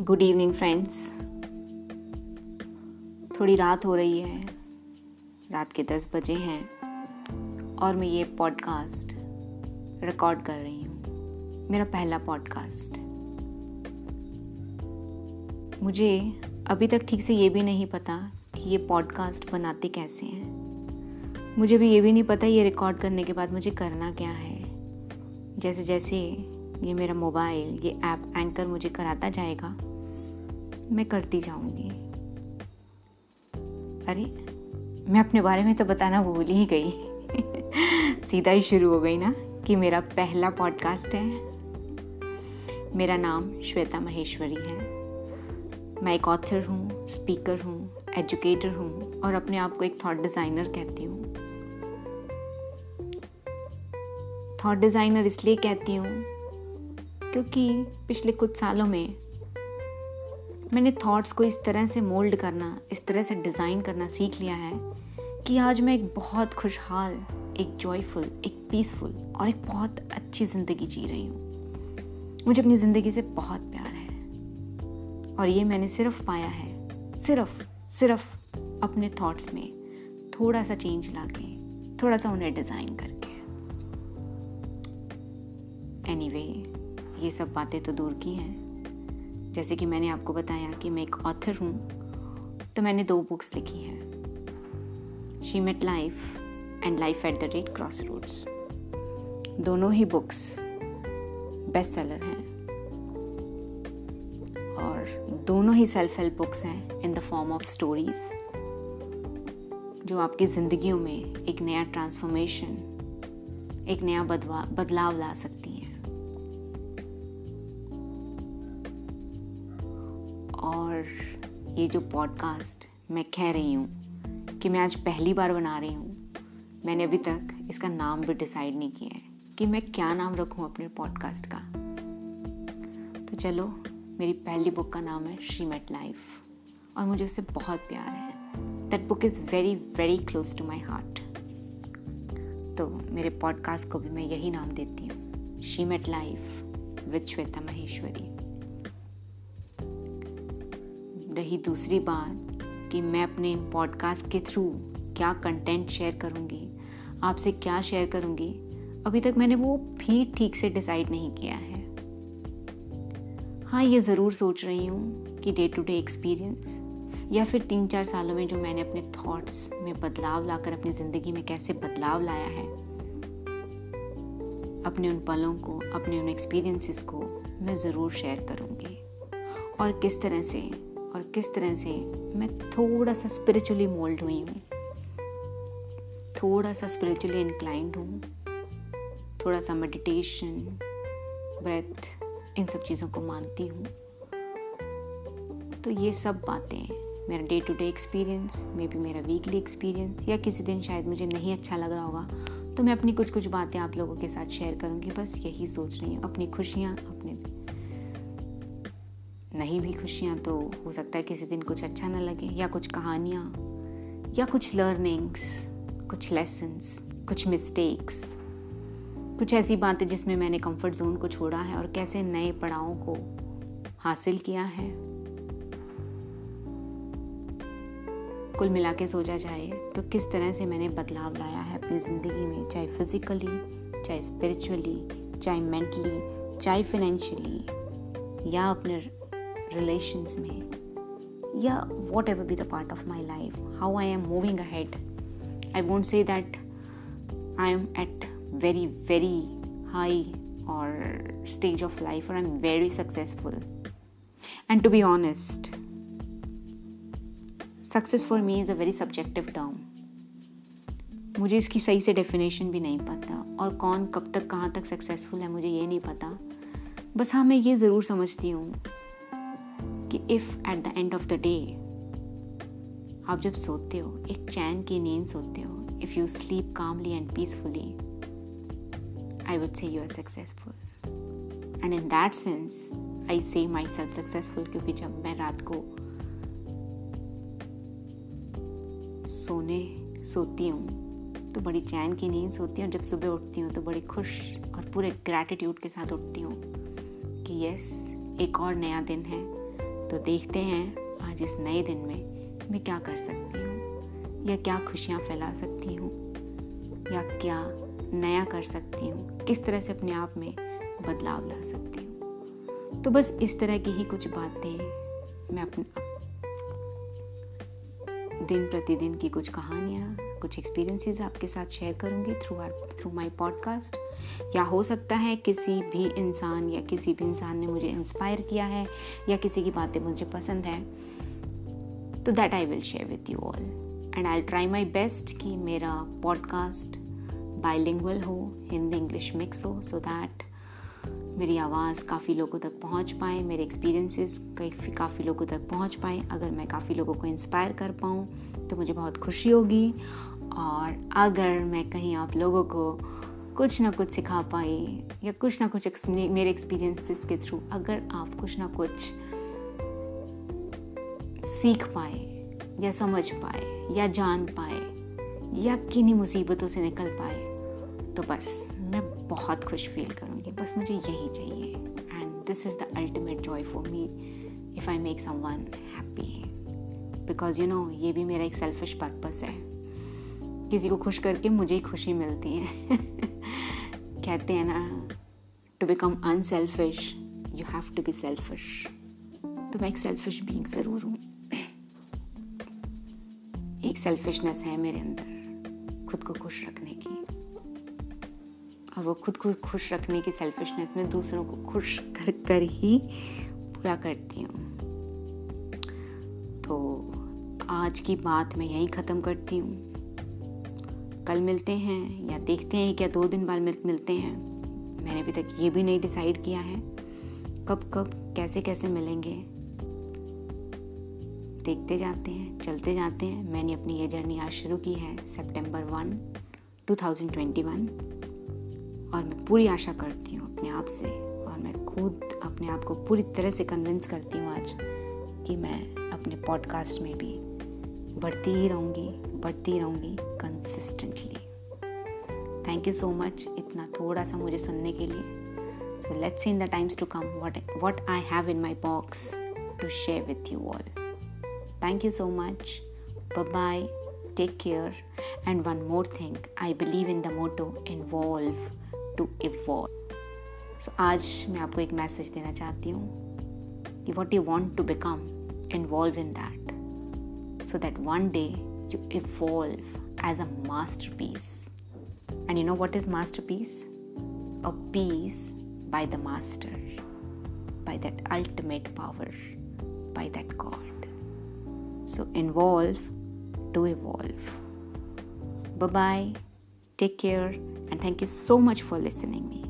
Good evening friends थोड़ी रात हो रही है। रात के दस बजे हैं और मैं ये पॉडकास्ट रिकॉर्ड कर रही हूँ। मेरा पहला पॉडकास्ट मुझे अभी तक ठीक से ये भी नहीं पता कि ये पॉडकास्ट बनाते कैसे हैं। मुझे भी ये भी नहीं पता ये रिकॉर्ड करने के बाद मुझे करना क्या है। जैसे जैसे ये मेरा मोबाइल ये ऐप एंकर मुझे कराता जाएगा मैं करती जाऊँगी। अरे, मैं अपने बारे में तो बताना भूल ही गई। सीधा ही शुरू हो गई ना कि मेरा पहला पॉडकास्ट है। मेरा नाम श्वेता महेश्वरी है। मैं एक ऑथर हूँ स्पीकर हूँ एजुकेटर हूँ और अपने आप को एक थॉट डिज़ाइनर कहती हूँ। थॉट डिज़ाइनर इसलिए कहती हूँ क्योंकि पिछले कुछ सालों में मैंने थॉट्स को इस तरह से मोल्ड करना इस तरह से डिज़ाइन करना सीख लिया है कि आज मैं एक बहुत खुशहाल एक जॉयफुल एक पीसफुल और एक बहुत अच्छी ज़िंदगी जी रही हूँ। मुझे अपनी ज़िंदगी से बहुत प्यार है और ये मैंने सिर्फ़ पाया है सिर्फ़ सिर्फ़ अपने थॉट्स में थोड़ा सा चेंज ला के थोड़ा सा उन्हें डिज़ाइन करके। एनीवे anyway, ये सब बातें तो दूर की हैं। जैसे कि मैंने आपको बताया कि मैं एक ऑथर हूँ तो मैंने दो बुक्स लिखी हैं। She met life and life at the rate crossroads दोनों ही बुक्स बेस्ट सेलर हैं। और दोनों ही सेल्फ हेल्प बुक्स हैं in the form of stories जो आपकी ज़िंदगियों में एक नया ट्रांसफॉर्मेशन एक नया बदलाव ला सकती और ये जो पॉडकास्ट मैं कह रही हूँ कि मैं आज पहली बार बना रही हूँ, मैंने अभी तक इसका नाम भी डिसाइड नहीं किया है कि मैं क्या नाम रखूँ अपने पॉडकास्ट का। तो चलो, मेरी पहली बुक का नाम है श्रीमेट लाइफ और मुझे उससे बहुत प्यार है। That book is very very close to my heart तो मेरे पॉडकास्ट को भी मैं यही नाम देती हूँ she met life with Shweta Maheshwari. रही दूसरी बात कि मैं अपने इन पॉडकास्ट के थ्रू क्या कंटेंट शेयर करूँगी, आपसे क्या शेयर करूँगी, अभी तक मैंने वो भी ठीक से डिसाइड नहीं किया है। हाँ ये ज़रूर सोच रही हूँ कि डे टू डे एक्सपीरियंस या फिर तीन चार सालों में जो मैंने अपने थॉट्स में बदलाव लाकर अपनी ज़िंदगी में कैसे बदलाव लाया है, अपने उन पलों को, अपने उन एक्सपीरियंसेस को मैं ज़रूर शेयर करूँगी। और किस तरह से किस तरह से? मैं थोड़ा सा स्पिरिचुअली मोल्ड हुई हूँ। थोड़ा सा स्पिरिचुअली इंक्लाइंड हूँ। थोड़ा सा मेडिटेशन ब्रेथ इन सब चीज़ों को मानती हूँ। तो ये सब बातें, मेरा day to day experience maybe मेरा वीकली एक्सपीरियंस या किसी दिन शायद मुझे नहीं अच्छा लग रहा होगा तो मैं अपनी कुछ कुछ बातें आप लोगों के साथ शेयर करूँगी। बस यही सोच रही हूँ, अपनी खुशियाँ, अपने नहीं भी खुशियाँ तो हो सकता है किसी दिन कुछ अच्छा ना लगे, या कुछ कहानियाँ, या कुछ लर्निंग्स कुछ लेसन्स कुछ मिस्टेक्स कुछ ऐसी बातें जिसमें मैंने कंफर्ट जोन को छोड़ा है और कैसे नए पड़ावों को हासिल किया है। कुल मिला के सोचा जाए तो किस तरह से मैंने बदलाव लाया है अपनी ज़िंदगी में, चाहे फिज़िकली चाहे स्पिरिचुअली चाहे मेंटली चाहे फिनेंशियली या अपने रिलेशन्स में, या whatever be the part of my life how I am moving ahead I won't say that I am at very very high और स्टेज ऑफ़ लाइफ और I am very successful and to be honest success for me is a very subjective term मुझे इसकी सही से definition भी नहीं पता और कौन कब तक, कहाँ तक सक्सेसफुल है मुझे ये नहीं पता। बस हाँ मैं ये ज़रूर समझती हूँ कि if at the end of the day आप जब सोते हो, एक चैन की नींद सोते हो if you sleep calmly and peacefully I would say you are successful and in that sense I say myself successful क्योंकि जब मैं रात को सोने, सोती हूँ तो बड़ी चैन की नींद सोती हूँ। जब सुबह उठती हूँ तो बड़ी खुश और पूरे ग्रैटिट्यूड के साथ उठती हूँ कि यस एक और नया दिन है। तो देखते हैं आज इस नए दिन में मैं क्या कर सकती हूँ, या क्या खुशियाँ फैला सकती हूँ, या क्या नया कर सकती हूँ, किस तरह से अपने आप में बदलाव ला सकती हूँ। तो बस इस तरह की ही कुछ बातें मैं अपने दिन प्रतिदिन की कुछ कहानियाँ कुछ एक्सपीरियंसेस आपके साथ शेयर करूँगी through or through my podcast या हो सकता है किसी भी इंसान या किसी भी इंसान ने मुझे इंस्पायर किया है या किसी की बातें मुझे पसंद है तो that I will share with you all and I try my best कि मेरा पॉडकास्ट बाइलिंगुअल हो, हिंदी इंग्लिश मिक्स हो सो दैट मेरी आवाज़ काफ़ी लोगों तक पहुँच पाए, मेरे एक्सपीरियंसेस काफ़ी काफ़ी लोगों तक पहुँच पाए। अगर मैं काफ़ी लोगों को इंस्पायर कर पाऊँ तो मुझे बहुत खुशी होगी। और अगर मैं कहीं आप लोगों को कुछ ना कुछ सिखा पाई, या कुछ ना कुछ मेरे एक्सपीरियंसेस के थ्रू अगर आप कुछ ना कुछ सीख पाए, या समझ पाए, या जान पाए, या किन्हीं मुसीबतों से निकल पाए तो बस बहुत खुश फील करूँगी। बस मुझे यही चाहिए। And this is the ultimate joy for me if I make someone happy because you know ये भी मेरा एक सेल्फिश पर्पस है। किसी को खुश करके मुझे ही खुशी मिलती है। कहते हैं ना to become unselfish you have to be selfish तो मैं एक सेल्फिश बींग ज़रूर हूँ। एक सेल्फिशनेस है मेरे अंदर, खुद को खुश रखने की। और वो खुद को खुश रखने की सेल्फिशनेस में दूसरों को खुश कर कर ही पूरा करती हूँ। तो आज की बात मैं यहीं ख़त्म करती हूँ। कल मिलते हैं या देखते हैं क्या दो दिन बाद मिलते हैं। मैंने अभी तक ये भी नहीं डिसाइड किया है कब कब, कैसे कैसे मिलेंगे। देखते जाते हैं, चलते जाते हैं। मैंने अपनी ये जर्नी आज शुरू की है सितंबर वन 2021 और मैं पूरी आशा करती हूँ अपने आप से और मैं खुद अपने आप को पूरी तरह से कन्विंस करती हूँ आज कि मैं अपने पॉडकास्ट में भी बढ़ती ही रहूँगी, बढ़ती रहूँगी consistently thank you so much इतना थोड़ा सा मुझे सुनने के लिए। So let's in the times to come what what I have in my box to share with you all thank you so much bye take care and one more thing I believe in the motto involve to evolve so आज मैं आपको एक message देना चाहती हूँ कि what you want to become involve in that so that one day you evolve as a masterpiece and you know what is masterpiece a piece by the master, by that ultimate power, by that God. So involve to evolve. Bye bye. Take care and thank you so much for listening me.